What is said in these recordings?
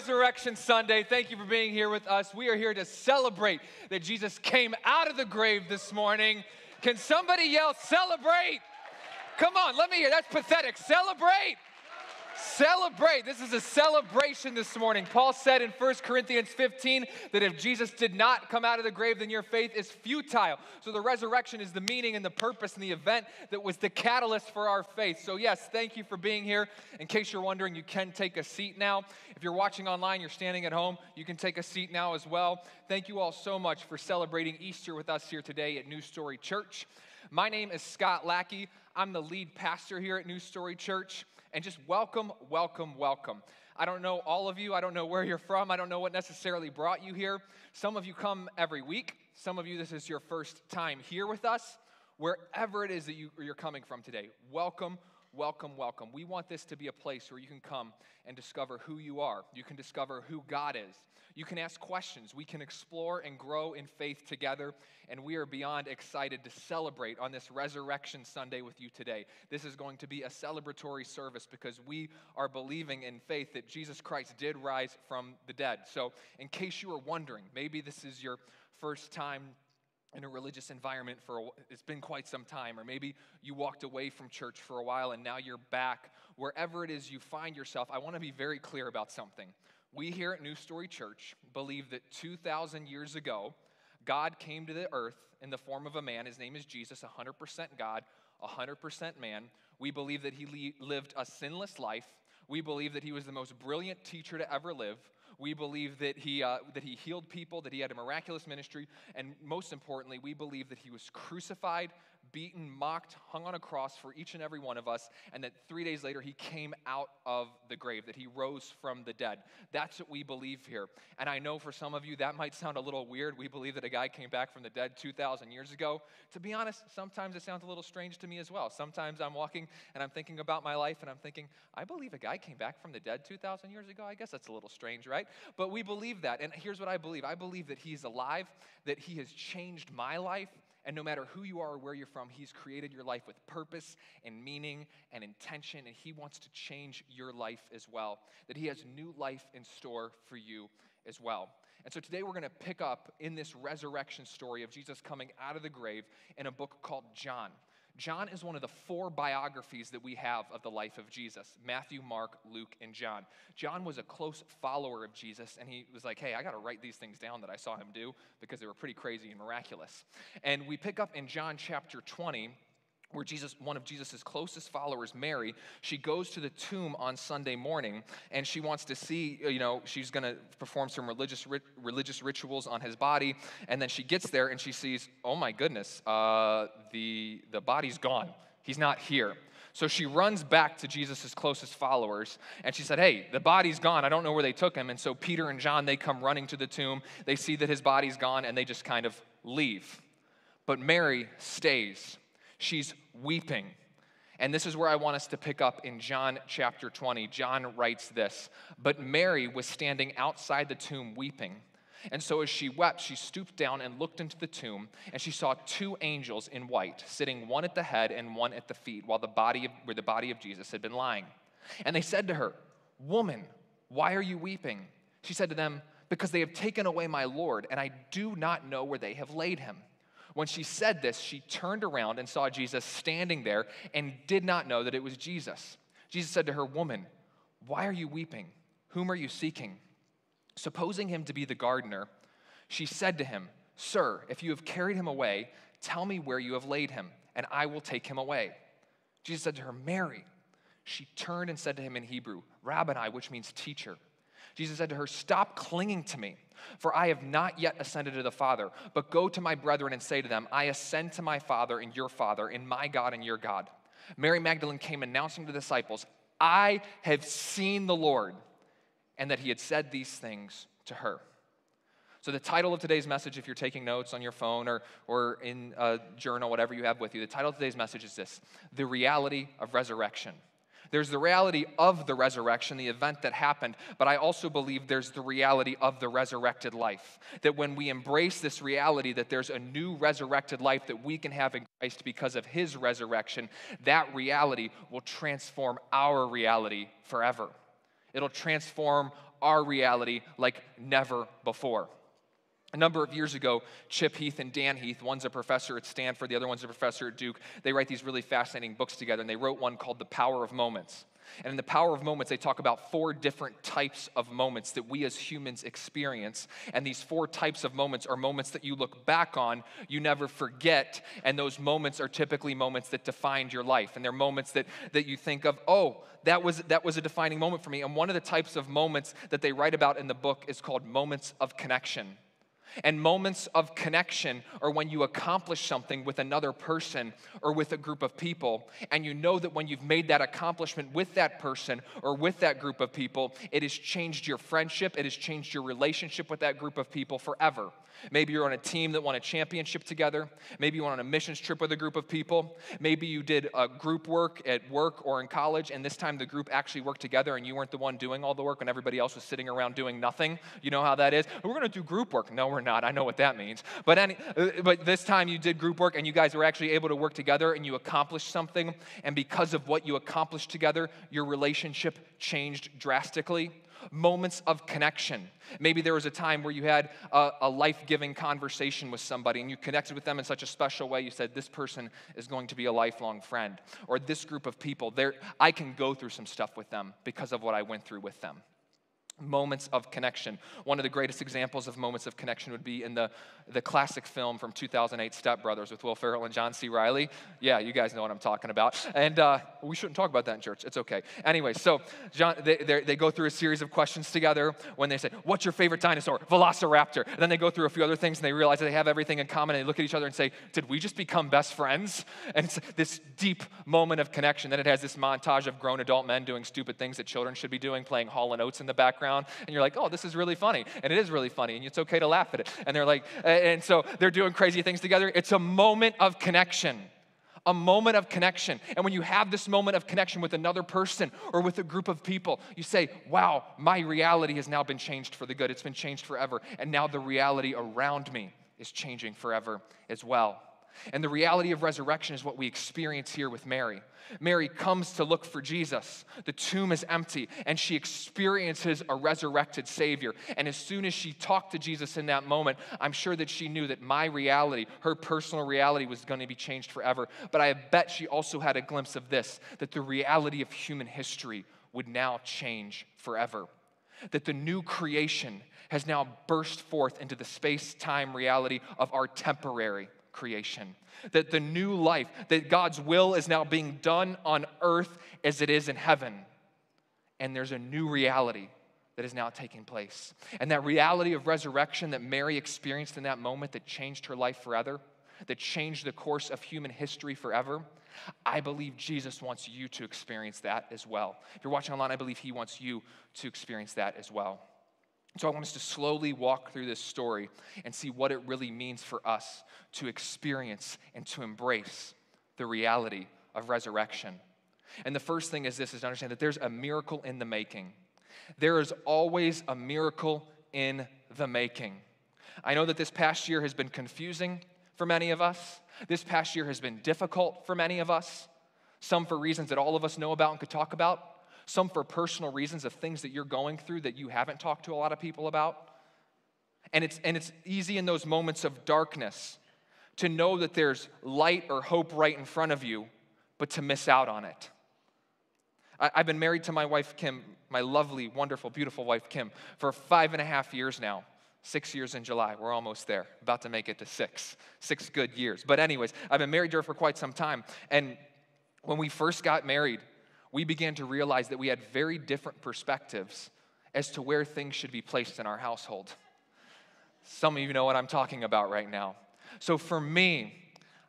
Resurrection Sunday. Thank you for being here with us. We are here to celebrate that Jesus came out of the grave this morning. Can somebody yell, celebrate? Come on, let me hear. That's pathetic. Celebrate. Celebrate. This is a celebration this morning. Paul said in 1 Corinthians 15 that if Jesus did not come out of the grave, then your faith is futile. So the resurrection is the meaning and the purpose and the event that was the catalyst for our faith. So, yes, thank you for being here. In case you're wondering, you can take a seat now. If you're watching online, you're standing at home, you can take a seat now as well. Thank you all so much for celebrating Easter with us here today at New Story Church. My name is Scott Lackey. I'm the lead pastor here at New Story Church and just welcome, welcome, welcome. I don't know all of you. I don't know where you're from. I don't know what necessarily brought you here. Some of you come every week. Some of you, this is your first time here with us. Wherever it is that you, you're coming from today, welcome, welcome, welcome. We want this to be a place where you can come and discover who you are. You can discover who God is. You can ask questions. We can explore and grow in faith together. And we are beyond excited to celebrate on this Resurrection Sunday with you today. This is going to be a celebratory service because we are believing in faith that Jesus Christ did rise from the dead. So, in case you are wondering, maybe this is your first time in a religious environment for a, it's been quite some time or maybe you walked away from church for a while and now you're back. Wherever it is you find yourself i want to be very clear about something. We here at new story church believe that 2000 years ago god came to the earth in the form of a man. His name is jesus 100% god 100% man. We believe that he lived a sinless life. We believe that he was the most brilliant teacher to ever live we believe that he, uh, that he healed people, that he had a miraculous ministry, and most importantly, we believe that he was crucified, beaten, mocked, hung on a cross for each and every one of us, and that three days later he came out of the grave, that he rose from the dead. That's what we believe here. And I know for some of you that might sound a little weird. We believe that a guy came back from the dead 2,000 years ago. To be honest, sometimes it sounds a little strange to me as well. Sometimes I'm walking and I'm thinking about my life and I'm thinking, I believe a guy came back from the dead 2,000 years ago. I guess that's a little strange, right? But we believe that. And here's what I believe I believe that he's alive, that he has changed my life and no matter who you are or where you're from, He's created your life with purpose and meaning and intention, and He wants to change your life as well. That He has new life in store for you as well. And so today we're going to pick up in this resurrection story of Jesus coming out of the grave in a book called John. John is one of the four biographies that we have of the life of Jesus Matthew, Mark, Luke, and John. John was a close follower of Jesus, and he was like, hey, I got to write these things down that I saw him do because they were pretty crazy and miraculous. And we pick up in John chapter 20 where Jesus, one of Jesus' closest followers, Mary, she goes to the tomb on Sunday morning and she wants to see, you know, she's going to perform some religious, religious rituals on his body. And then she gets there and she sees, oh my goodness, uh, the, the body's gone. He's not here. So she runs back to Jesus' closest followers and she said, Hey, the body's gone. I don't know where they took him. And so Peter and John, they come running to the tomb. They see that his body's gone and they just kind of leave. But Mary stays she's weeping. And this is where I want us to pick up in John chapter 20. John writes this But Mary was standing outside the tomb weeping. And so as she wept, she stooped down and looked into the tomb, and she saw two angels in white, sitting one at the head and one at the feet, while the body of, where the body of Jesus had been lying. And they said to her, Woman, why are you weeping? She said to them, Because they have taken away my Lord, and I do not know where they have laid him. When she said this, she turned around and saw Jesus standing there and did not know that it was Jesus. Jesus said to her, Woman, why are you weeping? Whom are you seeking? Supposing him to be the gardener, she said to him, Sir, if you have carried him away, tell me where you have laid him, and I will take him away. Jesus said to her, Mary. She turned and said to him in Hebrew, Rabboni, which means teacher. Jesus said to her, Stop clinging to me, for I have not yet ascended to the Father, but go to my brethren and say to them, I ascend to my Father and your Father, and my God and your God. Mary Magdalene came announcing to the disciples, I have seen the Lord, and that he had said these things to her. So, the title of today's message, if you're taking notes on your phone or, or in a journal, whatever you have with you, the title of today's message is this The Reality of Resurrection. There's the reality of the resurrection, the event that happened, but I also believe there's the reality of the resurrected life. That when we embrace this reality that there's a new resurrected life that we can have in Christ because of his resurrection, that reality will transform our reality forever. It'll transform our reality like never before. A number of years ago, Chip Heath and Dan Heath, one's a professor at Stanford, the other one's a professor at Duke, they write these really fascinating books together, and they wrote one called The Power of Moments. And in The Power of Moments, they talk about four different types of moments that we as humans experience. And these four types of moments are moments that you look back on, you never forget. And those moments are typically moments that defined your life. And they're moments that, that you think of, oh, that was, that was a defining moment for me. And one of the types of moments that they write about in the book is called moments of connection. And moments of connection are when you accomplish something with another person or with a group of people, and you know that when you've made that accomplishment with that person or with that group of people, it has changed your friendship, it has changed your relationship with that group of people forever. Maybe you're on a team that won a championship together. Maybe you went on a missions trip with a group of people. Maybe you did a group work at work or in college, and this time the group actually worked together and you weren't the one doing all the work and everybody else was sitting around doing nothing. You know how that is? We're going to do group work. No, we're or not. I know what that means. But, any, uh, but this time you did group work and you guys were actually able to work together and you accomplished something. And because of what you accomplished together, your relationship changed drastically. Moments of connection. Maybe there was a time where you had a, a life giving conversation with somebody and you connected with them in such a special way. You said, This person is going to be a lifelong friend. Or this group of people, there I can go through some stuff with them because of what I went through with them moments of connection. One of the greatest examples of moments of connection would be in the, the classic film from 2008, Step Brothers, with Will Ferrell and John C. Reilly. Yeah, you guys know what I'm talking about. And uh, we shouldn't talk about that in church. It's okay. Anyway, so John, they, they go through a series of questions together when they say, What's your favorite dinosaur? Velociraptor. And then they go through a few other things and they realize they have everything in common. And they look at each other and say, Did we just become best friends? And it's this deep moment of connection. Then it has this montage of grown adult men doing stupid things that children should be doing, playing Hall and Oates in the background and you're like, oh, this is really funny. And it is really funny, and it's okay to laugh at it. And they're like, and so they're doing crazy things together. It's a moment of connection. A moment of connection. And when you have this moment of connection with another person or with a group of people, you say, Wow, my reality has now been changed for the good. It's been changed forever. And now the reality around me is changing forever as well. And the reality of resurrection is what we experience here with Mary. Mary comes to look for Jesus. The tomb is empty, and she experiences a resurrected Savior. And as soon as she talked to Jesus in that moment, I'm sure that she knew that my reality, her personal reality, was going to be changed forever. But I bet she also had a glimpse of this that the reality of human history would now change forever. That the new creation has now burst forth into the space time reality of our temporary creation. That the new life, that God's will is now being done on earth as it is in heaven. And there's a new reality that is now taking place. And that reality of resurrection that Mary experienced in that moment that changed her life forever, that changed the course of human history forever, I believe Jesus wants you to experience that as well. If you're watching online, I believe He wants you to experience that as well. So I want us to slowly walk through this story and see what it really means for us to experience and to embrace the reality of resurrection. And the first thing is this is to understand that there's a miracle in the making. There is always a miracle in the making. I know that this past year has been confusing for many of us. This past year has been difficult for many of us, some for reasons that all of us know about and could talk about some for personal reasons of things that you're going through that you haven't talked to a lot of people about. And it's, and it's easy in those moments of darkness to know that there's light or hope right in front of you, but to miss out on it. I, I've been married to my wife, Kim, my lovely, wonderful, beautiful wife, Kim, for five and a half years now. Six years in July. We're almost there. About to make it to six. Six good years. But, anyways, I've been married to her for quite some time. And when we first got married, we began to realize that we had very different perspectives as to where things should be placed in our household. Some of you know what I'm talking about right now. So for me,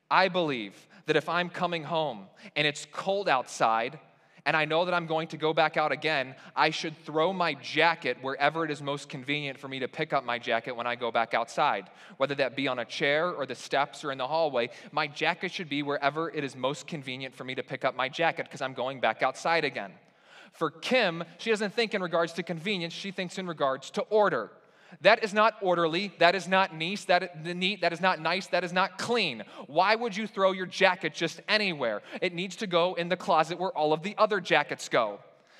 I believe that if I'm coming home and it's cold outside, and I know that I'm going to go back out again, I should throw my jacket wherever it is most convenient for me to pick up my jacket when I go back outside. Whether that be on a chair or the steps or in the hallway, my jacket should be wherever it is most convenient for me to pick up my jacket because I'm going back outside again. For Kim, she doesn't think in regards to convenience, she thinks in regards to order. That is not orderly. That is not nice. That, neat. that is not nice. That is not clean. Why would you throw your jacket just anywhere? It needs to go in the closet where all of the other jackets go.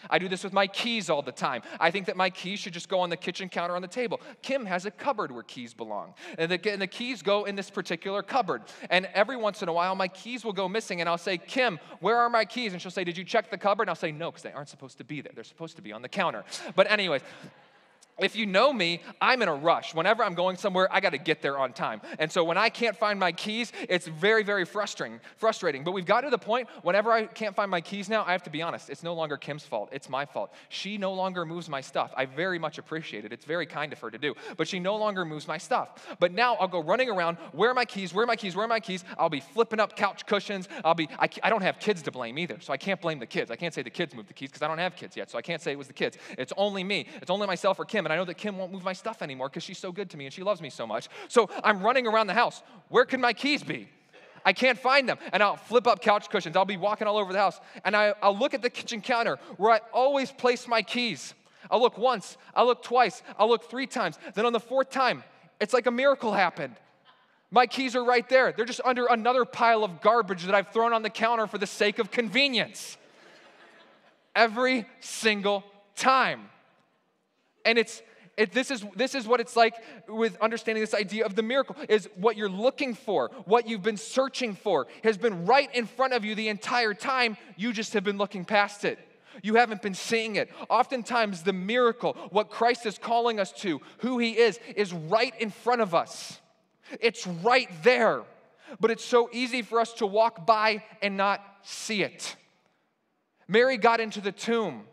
I do this with my keys all the time. I think that my keys should just go on the kitchen counter on the table. Kim has a cupboard where keys belong. And the, and the keys go in this particular cupboard. And every once in a while, my keys will go missing. And I'll say, Kim, where are my keys? And she'll say, Did you check the cupboard? And I'll say, No, because they aren't supposed to be there. They're supposed to be on the counter. But, anyways, if you know me, I'm in a rush. Whenever I'm going somewhere, I got to get there on time. And so when I can't find my keys, it's very, very frustrating. Frustrating. But we've got to the point. Whenever I can't find my keys now, I have to be honest. It's no longer Kim's fault. It's my fault. She no longer moves my stuff. I very much appreciate it. It's very kind of her to do. But she no longer moves my stuff. But now I'll go running around. Where are my keys? Where are my keys? Where are my keys? I'll be flipping up couch cushions. I'll be. I, I don't have kids to blame either, so I can't blame the kids. I can't say the kids moved the keys because I don't have kids yet. So I can't say it was the kids. It's only me. It's only myself or Kim. And I know that Kim won't move my stuff anymore because she's so good to me and she loves me so much. So I'm running around the house. Where can my keys be? I can't find them. And I'll flip up couch cushions. I'll be walking all over the house. And I, will look at the kitchen counter where I always place my keys. I'll look once, I'll look twice, I'll look three times. Then on the fourth time, it's like a miracle happened. My keys are right there. They're just under another pile of garbage that I've thrown on the counter for the sake of convenience. Every single time. And it's it, this, is, this is what it's like with understanding this idea of the miracle is what you're looking for, what you've been searching for, has been right in front of you the entire time. You just have been looking past it. You haven't been seeing it. Oftentimes, the miracle, what Christ is calling us to, who He is, is right in front of us. It's right there. But it's so easy for us to walk by and not see it. Mary got into the tomb.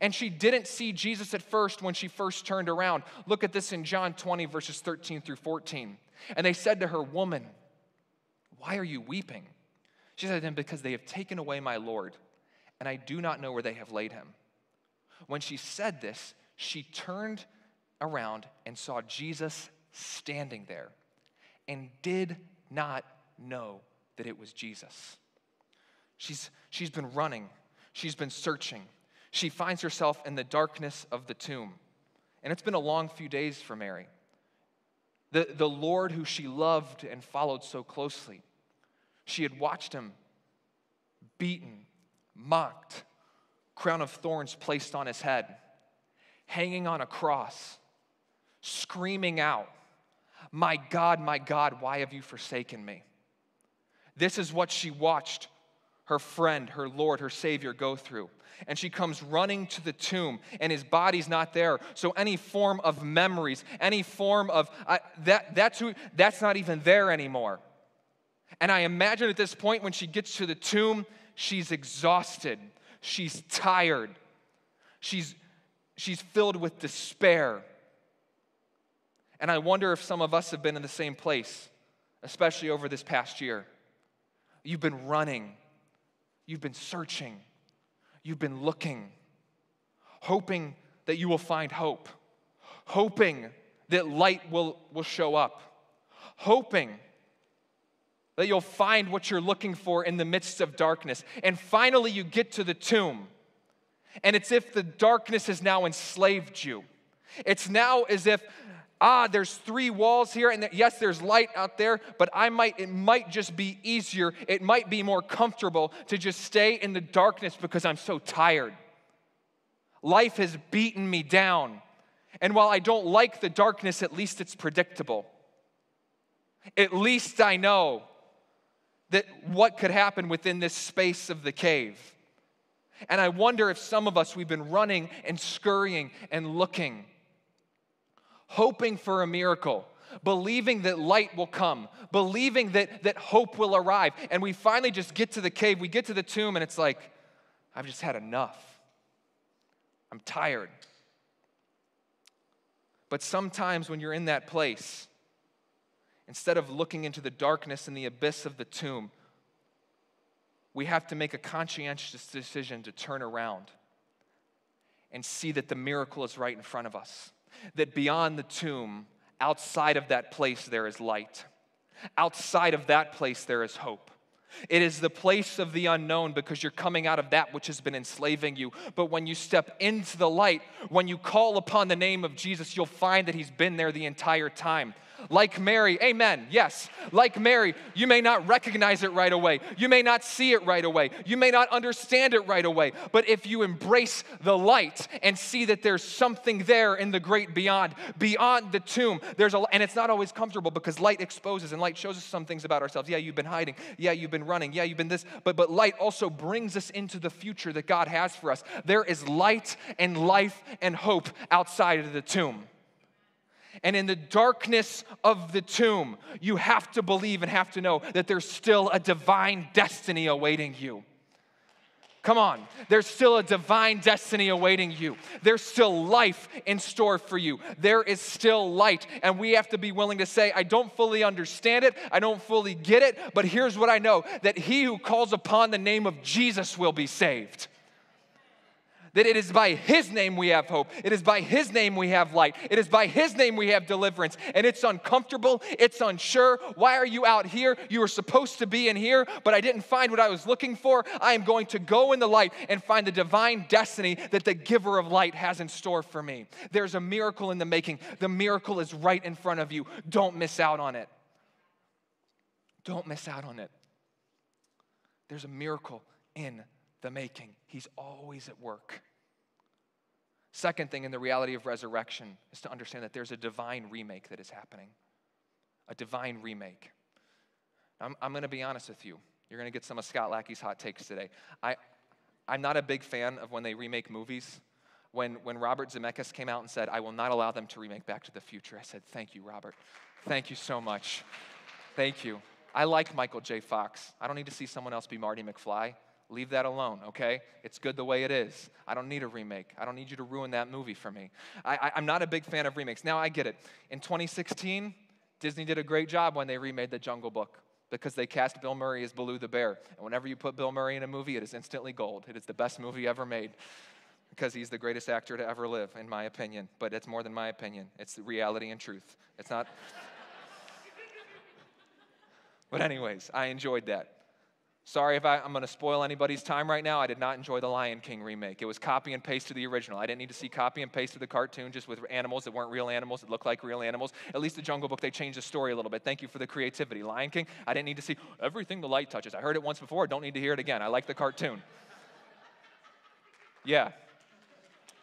And she didn't see Jesus at first when she first turned around. Look at this in John 20, verses 13 through 14. And they said to her, Woman, why are you weeping? She said to them, Because they have taken away my Lord, and I do not know where they have laid him. When she said this, she turned around and saw Jesus standing there and did not know that it was Jesus. She's, she's been running, she's been searching, she finds herself in the darkness of the tomb. And it's been a long few days for Mary. The, the Lord who she loved and followed so closely, she had watched him beaten, mocked, crown of thorns placed on his head, hanging on a cross, screaming out, My God, my God, why have you forsaken me? This is what she watched her friend, her Lord, her Savior go through. And she comes running to the tomb and his body's not there. So any form of memories any form of uh, that that's who that's not even there anymore. And i imagine at this point when she gets to the tomb she's exhausted. She's tired. She's she's filled with despair. And i wonder if some of us have been in the same place especially over this past year. You've been running you've been searching You've been looking, hoping that you will find hope, hoping that light will, will show up, hoping that you'll find what you're looking for in the midst of darkness. And finally, you get to the tomb, and it's if the darkness has now enslaved you. It's now as if ah, there's three walls here, and yes, there's light out there, but I might, it might just be easier, it might be more comfortable to just stay in the darkness because I'm so tired. Life has beaten me down. And while I don't like the darkness, at least it's predictable. At least I know that what could happen within this space of the cave. And I wonder if some of us, we've been running and scurrying and looking hoping for a miracle, believing that light will come, believing that, that hope will arrive. And we finally just get to the cave, we get to the tomb, and it's like, I've just had enough. I'm tired. But sometimes when you're in that place, instead of looking into the darkness and the abyss of the tomb, we have to make a conscientious decision to turn around and see that the miracle is right in front of us that beyond the tomb, outside of that place, there is light. Outside of that place, there is hope. It is the place of the unknown because you're coming out of that which has been enslaving you. But when you step into the light, when you call upon the name of Jesus, you'll find that He's been there the entire time. Like Mary, amen, yes. Like Mary, you may not recognize it right away. You may not see it right away. You may not understand it right away. But if you embrace the light and see that there's something there in the great beyond, beyond the tomb, there's a, and it's not always comfortable because light exposes and light shows us some things about ourselves. Yeah, you've been hiding. Yeah, you've been running. Yeah, you've been this. But, but light also brings us into the future that God has for us. There is light and life and hope outside of the tomb. And in the darkness of the tomb, you have to believe and have to know that there's still a divine destiny awaiting you. Come on, there's still a divine destiny awaiting you. There's still life in store for you. There is still light, and we have to be willing to say, I don't fully understand it, I don't fully get it, but here's what I know that he who calls upon the name of Jesus will be saved that it is by His name we have hope. It is by His name we have light. It is by His name we have deliverance. And it's uncomfortable, it's unsure. Why are you out here? You were supposed to be in here, but I didn't find what I was looking for. I am going to go in the light and find the divine destiny that the giver of light has in store for me. There's a miracle in the making. The miracle is right in front of you. Don't miss out on it. Don't miss out on it. There's a miracle in the making. He's always at work. Second thing in the reality of resurrection is to understand that there's a divine remake that is happening. A divine remake. I'm, I'm going to be honest with you. You're going to get some of Scott Lackey's hot takes today. I, I'm not a big fan of when they remake movies. When, when Robert Zemeckis came out and said, I will not allow them to remake Back to the Future, I said, Thank you, Robert. Thank you so much. Thank you. I like Michael J. Fox. I don't need to see someone else be Marty McFly. Leave that alone, okay? It's good the way it is. I don't need a remake. I don't need you to ruin that movie for me. I, am not a big fan of remakes. Now, I get it. In 2016, Disney did a great job when they remade The Jungle Book because they cast Bill Murray as Baloo the bear. And whenever you put Bill Murray in a movie, it is instantly gold. It is the best movie ever made because he's the greatest actor to ever live, in my opinion. But it's more than my opinion, it's reality and truth. It's not. but, anyways, I enjoyed that. Sorry if I, am going to spoil anybody's time right now. I did not enjoy the Lion King remake. It was copy and paste to the original. I didn't need to see copy and paste to the cartoon just with animals that weren't real animals that looked like real animals. At least the Jungle Book, they changed the story a little bit. Thank you for the creativity. Lion King, I didn't need to see everything the light touches. I heard it once before. Don't need to hear it again. I like the cartoon. Yeah.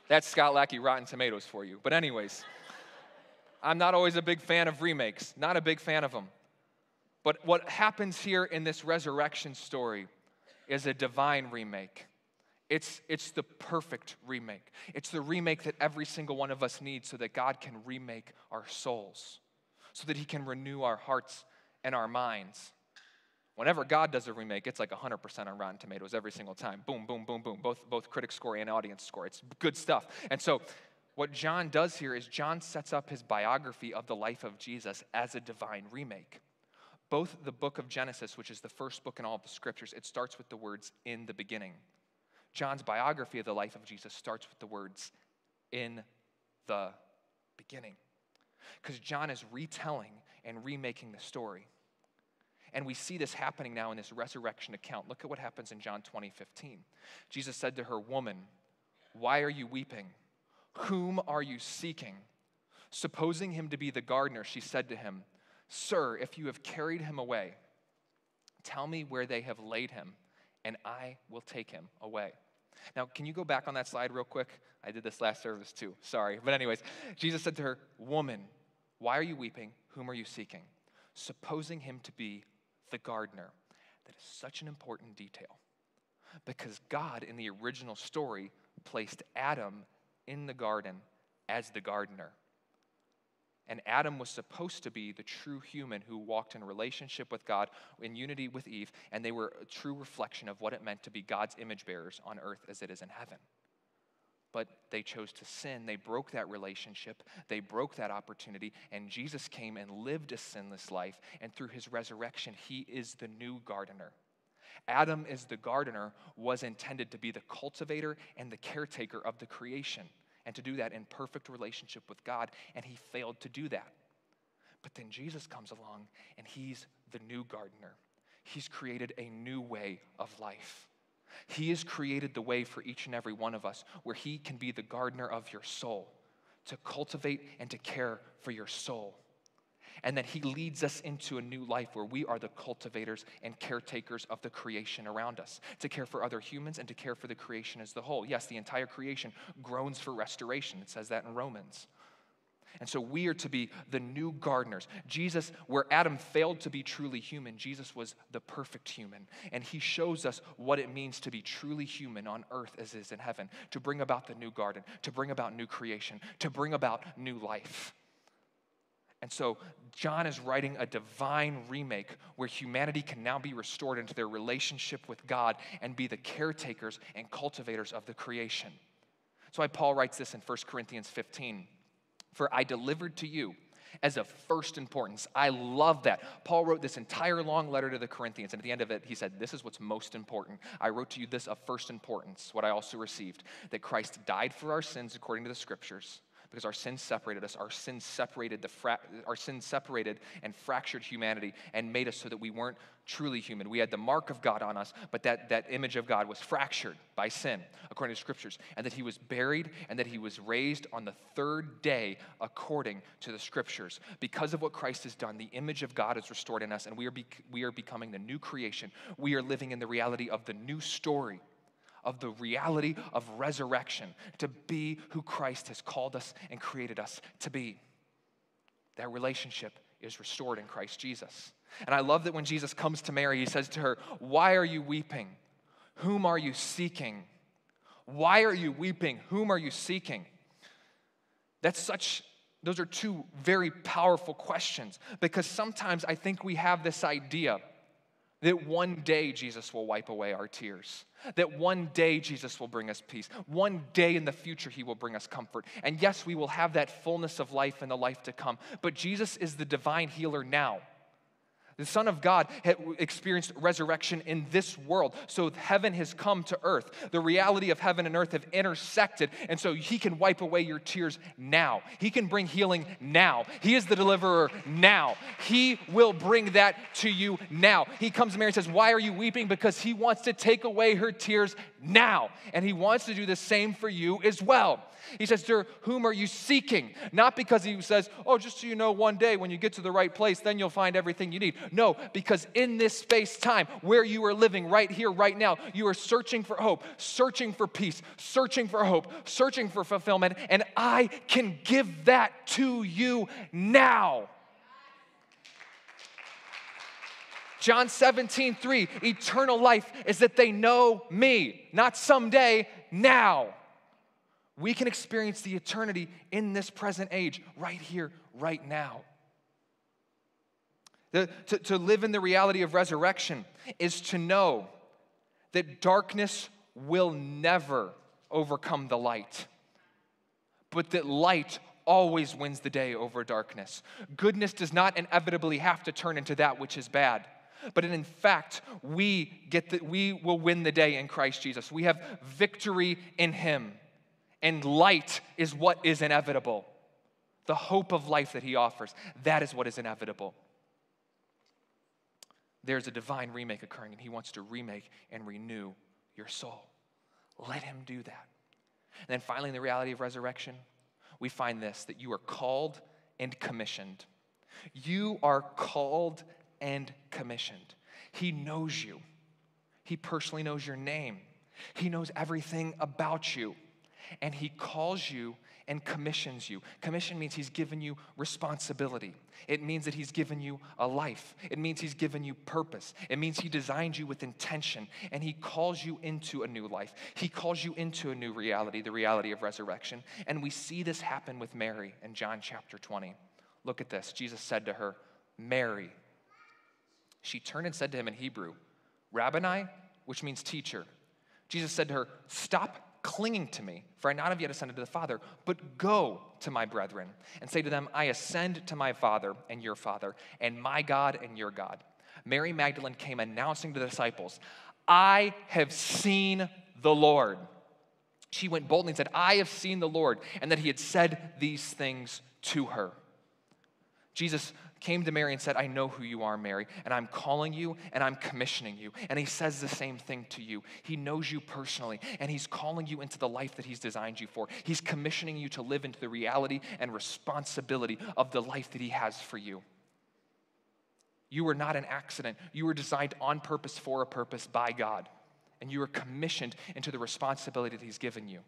That's Scott Lackey Rotten Tomatoes for you. But, anyways, I'm not always a big fan of remakes, not a big fan of them. But what happens here in this resurrection story is a divine remake. It's, it's the perfect remake. It's the remake that every single one of us needs so that God can remake our souls, so that He can renew our hearts and our minds. Whenever God does a remake, it's like 100% on Rotten Tomatoes every single time. Boom, boom, boom, boom. Both, both critic score and audience score. It's good stuff. And so, what John does here is John sets up his biography of the life of Jesus as a divine remake both the book of Genesis, which is the first book in all of the scriptures, it starts with the words in the beginning. John's biography of the life of Jesus starts with the words in the beginning. Because John is retelling and remaking the story. And we see this happening now in this resurrection account. Look at what happens in John 20, 15. Jesus said to her, Woman, why are you weeping? Whom are you seeking? Supposing him to be the gardener, she said to him, Sir, if you have carried him away, tell me where they have laid him, and I will take him away. Now, can you go back on that slide real quick? I did this last service too. Sorry. But, anyways, Jesus said to her, Woman, why are you weeping? Whom are you seeking? Supposing him to be the gardener. That is such an important detail because God, in the original story, placed Adam in the garden as the gardener. And Adam was supposed to be the true human who walked in relationship with God, in unity with Eve, and they were a true reflection of what it meant to be God's image bearers on earth as it is in heaven. But they chose to sin. They broke that relationship. They broke that opportunity. And Jesus came and lived a sinless life. And through his resurrection, he is the new gardener. Adam, as the gardener, was intended to be the cultivator and the caretaker of the creation and to do that in perfect relationship with God, and he failed to do that. But then Jesus comes along and he's the new gardener. He's created a new way of life. He has created the way for each and every one of us where He can be the gardener of your soul, to cultivate and to care for your soul. And that He leads us into a new life where we are the cultivators and caretakers of the creation around us, to care for other humans and to care for the creation as the whole. Yes, the entire creation groans for restoration. It says that in Romans. And so we are to be the new gardeners. Jesus, where Adam failed to be truly human, Jesus was the perfect human. And he shows us what it means to be truly human on earth as is in heaven, to bring about the new garden, to bring about new creation, to bring about new life. And so John is writing a divine remake where humanity can now be restored into their relationship with God and be the caretakers and cultivators of the creation. That's why Paul writes this in 1 Corinthians 15. For I delivered to you as of first importance. I love that. Paul wrote this entire long letter to the Corinthians, and at the end of it, he said, This is what's most important. I wrote to you this of first importance, what I also received that Christ died for our sins according to the scriptures because our sins separated us. Our sins separated the fra- our sins separated and fractured humanity and made us so that we weren't truly human. We had the mark of God on us, but that, that image of God was fractured by sin, according to scriptures, and that he was buried and that he was raised on the third day according to the scriptures. Because of what Christ has done, the image of God is restored in us, and we are, be- we are becoming the new creation. We are living in the reality of the new story of the reality of resurrection, to be who Christ has called us and created us to be. That relationship is restored in Christ Jesus. And I love that when Jesus comes to Mary, he says to her, Why are you weeping? Whom are you seeking? Why are you weeping? Whom are you seeking? That's such, those are two very powerful questions because sometimes I think we have this idea that one day Jesus will wipe away our tears. That one day Jesus will bring us peace. One day in the future, he will bring us comfort. And yes, we will have that fullness of life in the life to come. But Jesus is the divine healer now. The Son of God had experienced resurrection in this world. So heaven has come to earth. The reality of heaven and earth have intersected. And so he can wipe away your tears now. He can bring healing now. He is the deliverer now. He will bring that to you now. He comes to Mary and says, Why are you weeping? Because he wants to take away her tears now. And he wants to do the same for you as well. He says, To whom are you seeking? Not because he says, Oh, just so you know, one day when you get to the right place, then you'll find everything you need. No, because in this space time where you are living right here, right now, you are searching for hope, searching for peace, searching for hope, searching for fulfillment, and I can give that to you now. John 17, 3, eternal life is that they know me, not someday, now we can experience the eternity in this present age, right here, right now. The, to, to live in the reality of resurrection is to know that darkness will never overcome the light, but that light always wins the day over darkness. Goodness does not inevitably have to turn into that which is bad. But in fact, we get we will win the day in Christ Jesus. We have victory in Him and light is what is inevitable. The hope of life that he offers, that is what is inevitable. There's a divine remake occurring, and he wants to remake and renew your soul. Let him do that. And then finally, in the reality of resurrection, we find this that you are called and commissioned. You are called and commissioned. He knows you, He personally knows your name, He knows everything about you and he calls you and commissions you. Commission means he's given you responsibility. It means that he's given you a life. It means he's given you purpose. It means he designed you with intention and he calls you into a new life. He calls you into a new reality, the reality of resurrection. And we see this happen with Mary in John chapter 20. Look at this. Jesus said to her, Mary. She turned and said to him in Hebrew, Rabboni, which means teacher. Jesus said to her, Stop clinging to me, for I not have yet ascended to the Father, but go to my brethren and say to them, I ascend to my Father and your Father, and my God and your God. Mary Magdalene came announcing to the disciples, I have seen the Lord. She went boldly and said, I have seen the Lord, and that he had said these things to her. Jesus came to Mary and said, I know who you are, Mary, and I'm calling you and I'm commissioning you. And he says the same thing to you. He knows you personally, and he's calling you into the life that he's designed you for. He's commissioning you to live into the reality and responsibility of the life that he has for you. You were not an accident. You were designed on purpose for a purpose by God, and you were commissioned into the responsibility that he's given you.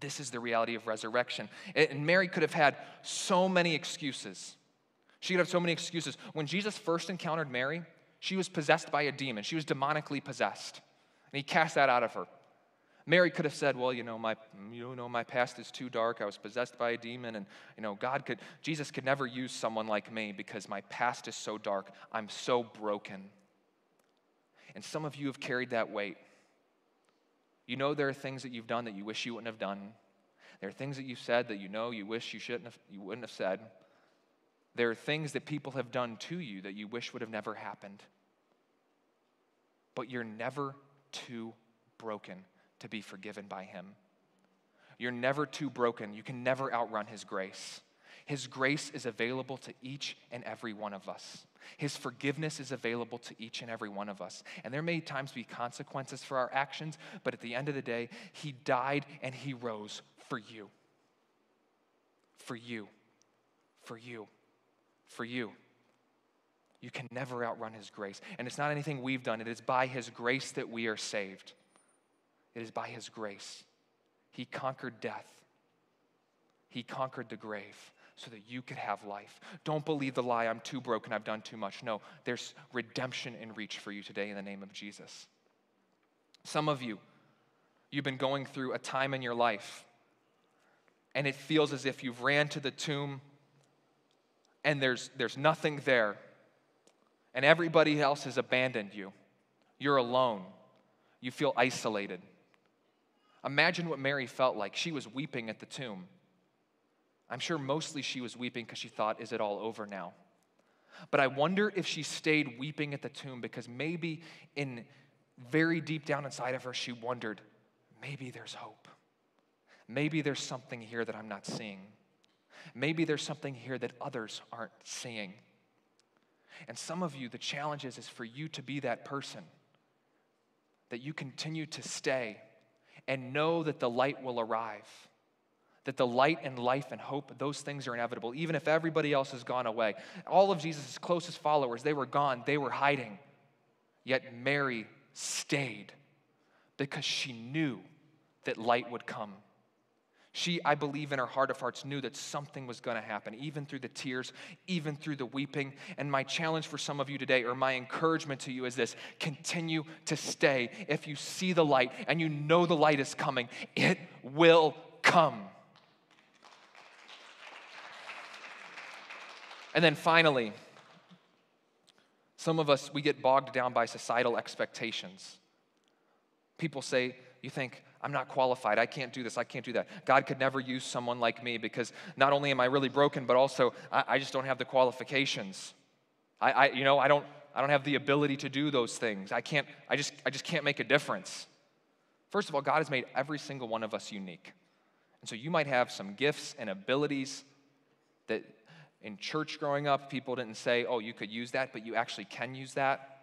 This is the reality of resurrection. And Mary could have had so many excuses. She could have so many excuses. When Jesus first encountered Mary, she was possessed by a demon. She was demonically possessed. And he cast that out of her. Mary could have said, Well, you know, my, you know, my past is too dark. I was possessed by a demon, and you know, God could, Jesus could never use someone like me because my past is so dark. I'm so broken. And some of you have carried that weight. You know there are things that you've done that you wish you wouldn't have done. There are things that you've said that you know you wish you shouldn't have, you wouldn't have said. There are things that people have done to you that you wish would have never happened. But you're never too broken to be forgiven by Him. You're never too broken. You can never outrun His grace. His grace is available to each and every one of us. His forgiveness is available to each and every one of us. And there may times be consequences for our actions, but at the end of the day, He died and He rose for you. For you. For you. For you. You can never outrun His grace. And it's not anything we've done, it is by His grace that we are saved. It is by His grace. He conquered death, He conquered the grave so that you could have life. Don't believe the lie, I'm too broken, I've done too much. No, there's redemption in reach for you today in the name of Jesus. Some of you, you've been going through a time in your life, and it feels as if you've ran to the tomb and there's, there's nothing there, and everybody else has abandoned you. You're alone, you feel isolated. Imagine what Mary felt like. She was weeping at the tomb. I'm sure mostly she was weeping because she thought, is it all over now? But I wonder if she stayed weeping at the tomb because maybe in very deep down inside of her, she wondered, maybe there's hope. Maybe there's something here that I'm not seeing. Maybe there's something here that others aren't seeing. And some of you, the challenge is, is for you to be that person, that you continue to stay and know that the light will arrive that the light and life and hope, those things are inevitable, even if everybody else has gone away. All of Jesus' closest followers, they were gone, they were hiding. Yet Mary stayed because she knew that light would come. She, I believe, in her heart of hearts, knew that something was going to happen, even through the tears, even through the weeping. And my challenge for some of you today, or my encouragement to you, is this continue to stay. If you see the light and you know the light is coming, it will come. And then finally, some of us, we get bogged down by societal expectations. People say, You think, I'm not qualified. I can't do this. I can't do that. God could never use someone like me because not only am I really broken, but also I, I just don't have the qualifications. I, I, you know, I don't, I don't have the ability to do those things. I can't, I just, I just can't make a difference. First of all, God has made every single one of us unique. And so you might have some gifts and abilities that in church growing up, people didn't say, oh, you could use that, but you actually can use that.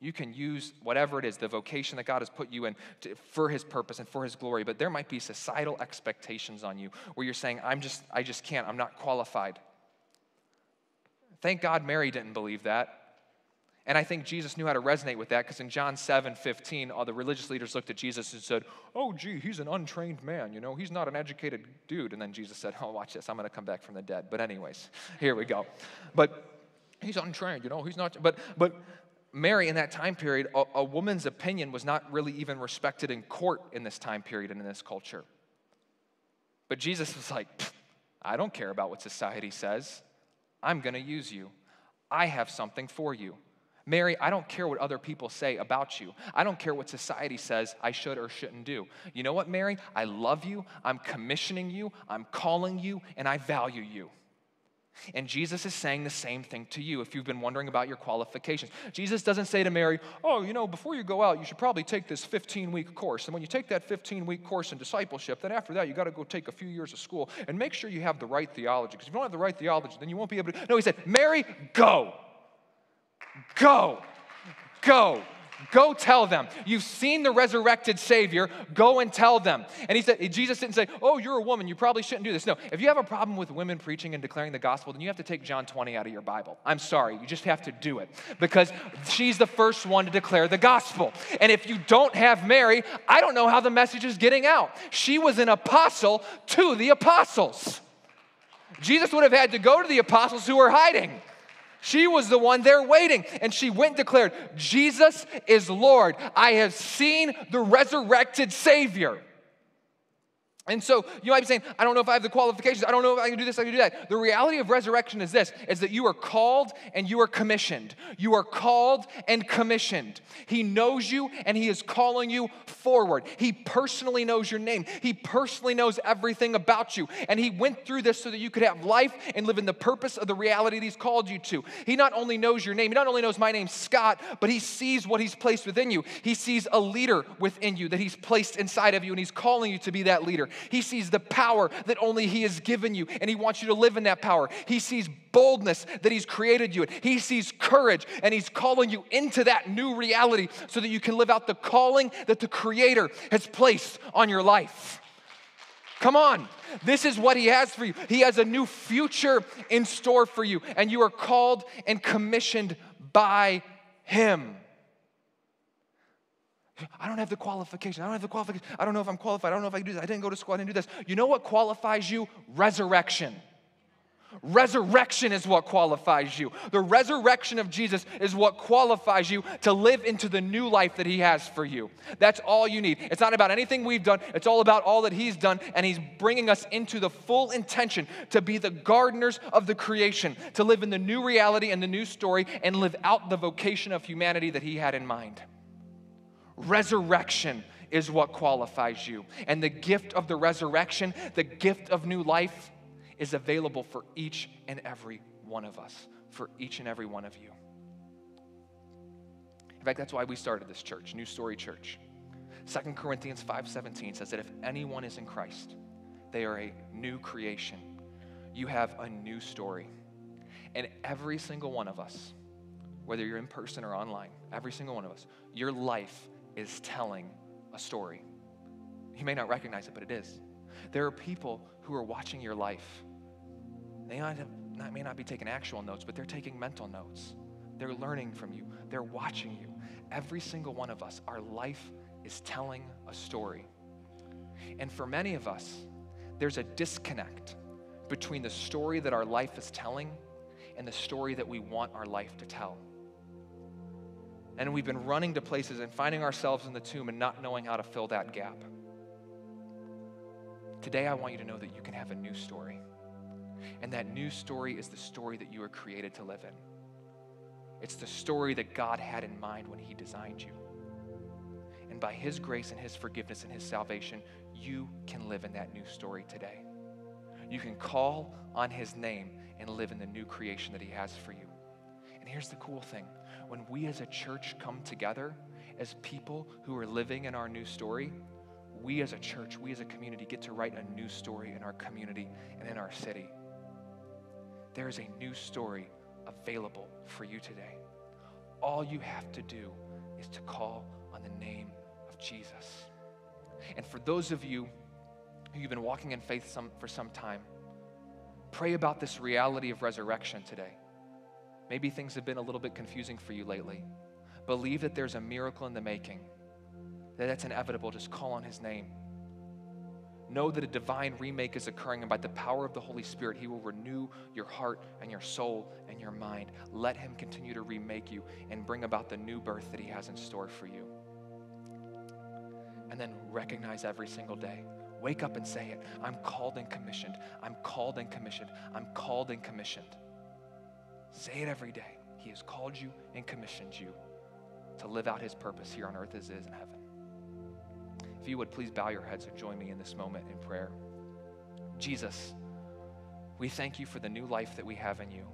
You can use whatever it is, the vocation that God has put you in to, for His purpose and for His glory. But there might be societal expectations on you where you're saying, I'm just, I just can't, I'm not qualified. Thank God Mary didn't believe that. And I think Jesus knew how to resonate with that because in John 7 15, all the religious leaders looked at Jesus and said, Oh, gee, he's an untrained man. You know, he's not an educated dude. And then Jesus said, Oh, watch this. I'm going to come back from the dead. But, anyways, here we go. But he's untrained, you know, he's not. But, but Mary, in that time period, a, a woman's opinion was not really even respected in court in this time period and in this culture. But Jesus was like, I don't care about what society says. I'm going to use you. I have something for you. Mary, I don't care what other people say about you. I don't care what society says I should or shouldn't do. You know what, Mary? I love you. I'm commissioning you. I'm calling you, and I value you. And Jesus is saying the same thing to you if you've been wondering about your qualifications. Jesus doesn't say to Mary, Oh, you know, before you go out, you should probably take this 15 week course. And when you take that 15 week course in discipleship, then after that, you got to go take a few years of school and make sure you have the right theology. Because if you don't have the right theology, then you won't be able to. No, he said, Mary, go. Go. Go. Go tell them. You've seen the resurrected Savior. Go and tell them. And he said, Jesus didn't say, Oh, you're a woman. You probably shouldn't do this. No. If you have a problem with women preaching and declaring the gospel, then you have to take John 20 out of your Bible. I'm sorry. You just have to do it because she's the first one to declare the gospel. And if you don't have Mary, I don't know how the message is getting out. She was an apostle to the apostles. Jesus would have had to go to the apostles who were hiding. She was the one there waiting, and she went and declared, Jesus is Lord. I have seen the resurrected Savior. And so you might be saying, I don't know if I have the qualifications. I don't know if I can do this, I can do that. The reality of resurrection is this is that you are called and you are commissioned. You are called and commissioned. He knows you and he is calling you forward. He personally knows your name. He personally knows everything about you. And he went through this so that you could have life and live in the purpose of the reality that he's called you to. He not only knows your name, he not only knows my name, Scott, but he sees what he's placed within you. He sees a leader within you that he's placed inside of you and he's calling you to be that leader. He sees the power that only He has given you, and He wants you to live in that power. He sees boldness that He's created you in. He sees courage, and He's calling you into that new reality so that you can live out the calling that the Creator has placed on your life. Come on. This is what he has for you. He has a new future in store for you, and you are called and commissioned by him. I don't have the qualification. I don't have the qualification. I don't know if I'm qualified. I don't know if I can do this. I didn't go to school. I didn't do this. You know what qualifies you? Resurrection. Resurrection is what qualifies you. The resurrection of Jesus is what qualifies you to live into the new life that He has for you. That's all you need. It's not about anything we've done, it's all about all that He's done, and He's bringing us into the full intention to be the gardeners of the creation, to live in the new reality and the new story, and live out the vocation of humanity that He had in mind. Resurrection is what qualifies you. And the gift of the resurrection, the gift of new life, is available for each and every one of us, for each and every one of you. In fact, that's why we started this church, New Story Church. 2 Corinthians 5:17 says that if anyone is in Christ, they are a new creation. You have a new story. And every single one of us, whether you're in person or online, every single one of us, your life is telling a story. You may not recognize it, but it is. There are people who are watching your life. They not, not, may not be taking actual notes, but they're taking mental notes. They're learning from you, they're watching you. Every single one of us, our life is telling a story. And for many of us, there's a disconnect between the story that our life is telling and the story that we want our life to tell. And we've been running to places and finding ourselves in the tomb and not knowing how to fill that gap. Today, I want you to know that you can have a new story. And that new story is the story that you were created to live in. It's the story that God had in mind when He designed you. And by His grace and His forgiveness and His salvation, you can live in that new story today. You can call on His name and live in the new creation that He has for you. And here's the cool thing when we as a church come together as people who are living in our new story, we as a church, we as a community get to write a new story in our community and in our city. There is a new story available for you today. All you have to do is to call on the name of Jesus. And for those of you who you've been walking in faith some, for some time, pray about this reality of resurrection today. Maybe things have been a little bit confusing for you lately. Believe that there's a miracle in the making, that that's inevitable. Just call on His name. Know that a divine remake is occurring, and by the power of the Holy Spirit, He will renew your heart and your soul and your mind. Let Him continue to remake you and bring about the new birth that He has in store for you. And then recognize every single day. Wake up and say it I'm called and commissioned. I'm called and commissioned. I'm called and commissioned. Say it every day. He has called you and commissioned you to live out his purpose here on earth as it is in heaven. If you would please bow your heads and join me in this moment in prayer. Jesus, We thank you for the new life that we have in you.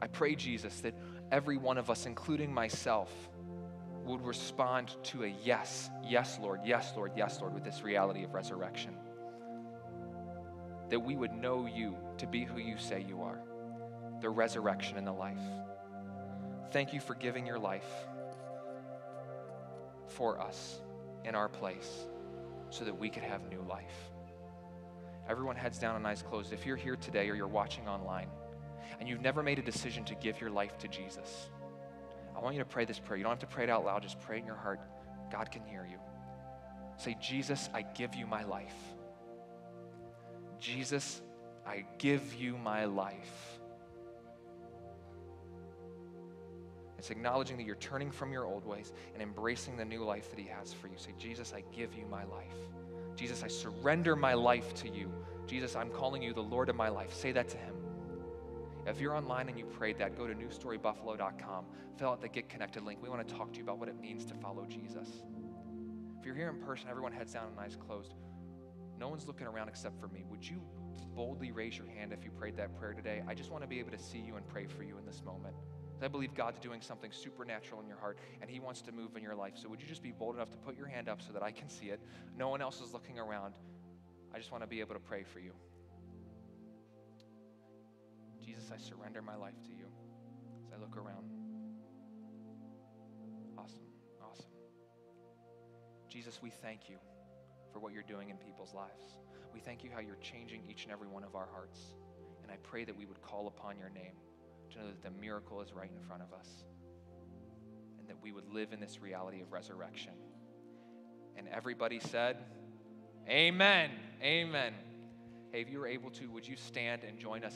I pray, Jesus, that every one of us, including myself, would respond to a yes, yes, Lord, yes, Lord, yes, Lord, with this reality of resurrection. That we would know you to be who you say you are the resurrection and the life. Thank you for giving your life for us in our place so that we could have new life. Everyone heads down and eyes closed. If you're here today or you're watching online and you've never made a decision to give your life to Jesus, I want you to pray this prayer. You don't have to pray it out loud, just pray in your heart. God can hear you. Say, Jesus, I give you my life. Jesus, I give you my life. It's acknowledging that you're turning from your old ways and embracing the new life that He has for you. Say, Jesus, I give you my life. Jesus, I surrender my life to you. Jesus, I'm calling you the Lord of my life. Say that to Him. If you're online and you prayed that, go to newstorybuffalo.com, fill out the Get Connected link. We want to talk to you about what it means to follow Jesus. If you're here in person, everyone heads down and eyes closed. No one's looking around except for me. Would you boldly raise your hand if you prayed that prayer today? I just want to be able to see you and pray for you in this moment. I believe God's doing something supernatural in your heart and He wants to move in your life. So, would you just be bold enough to put your hand up so that I can see it? No one else is looking around. I just want to be able to pray for you. Jesus, I surrender my life to you as I look around. Awesome. Awesome. Jesus, we thank you for what you're doing in people's lives. We thank you how you're changing each and every one of our hearts. And I pray that we would call upon your name to know that the miracle is right in front of us and that we would live in this reality of resurrection. And everybody said, Amen. Amen. Hey, if you were able to, would you stand and join us?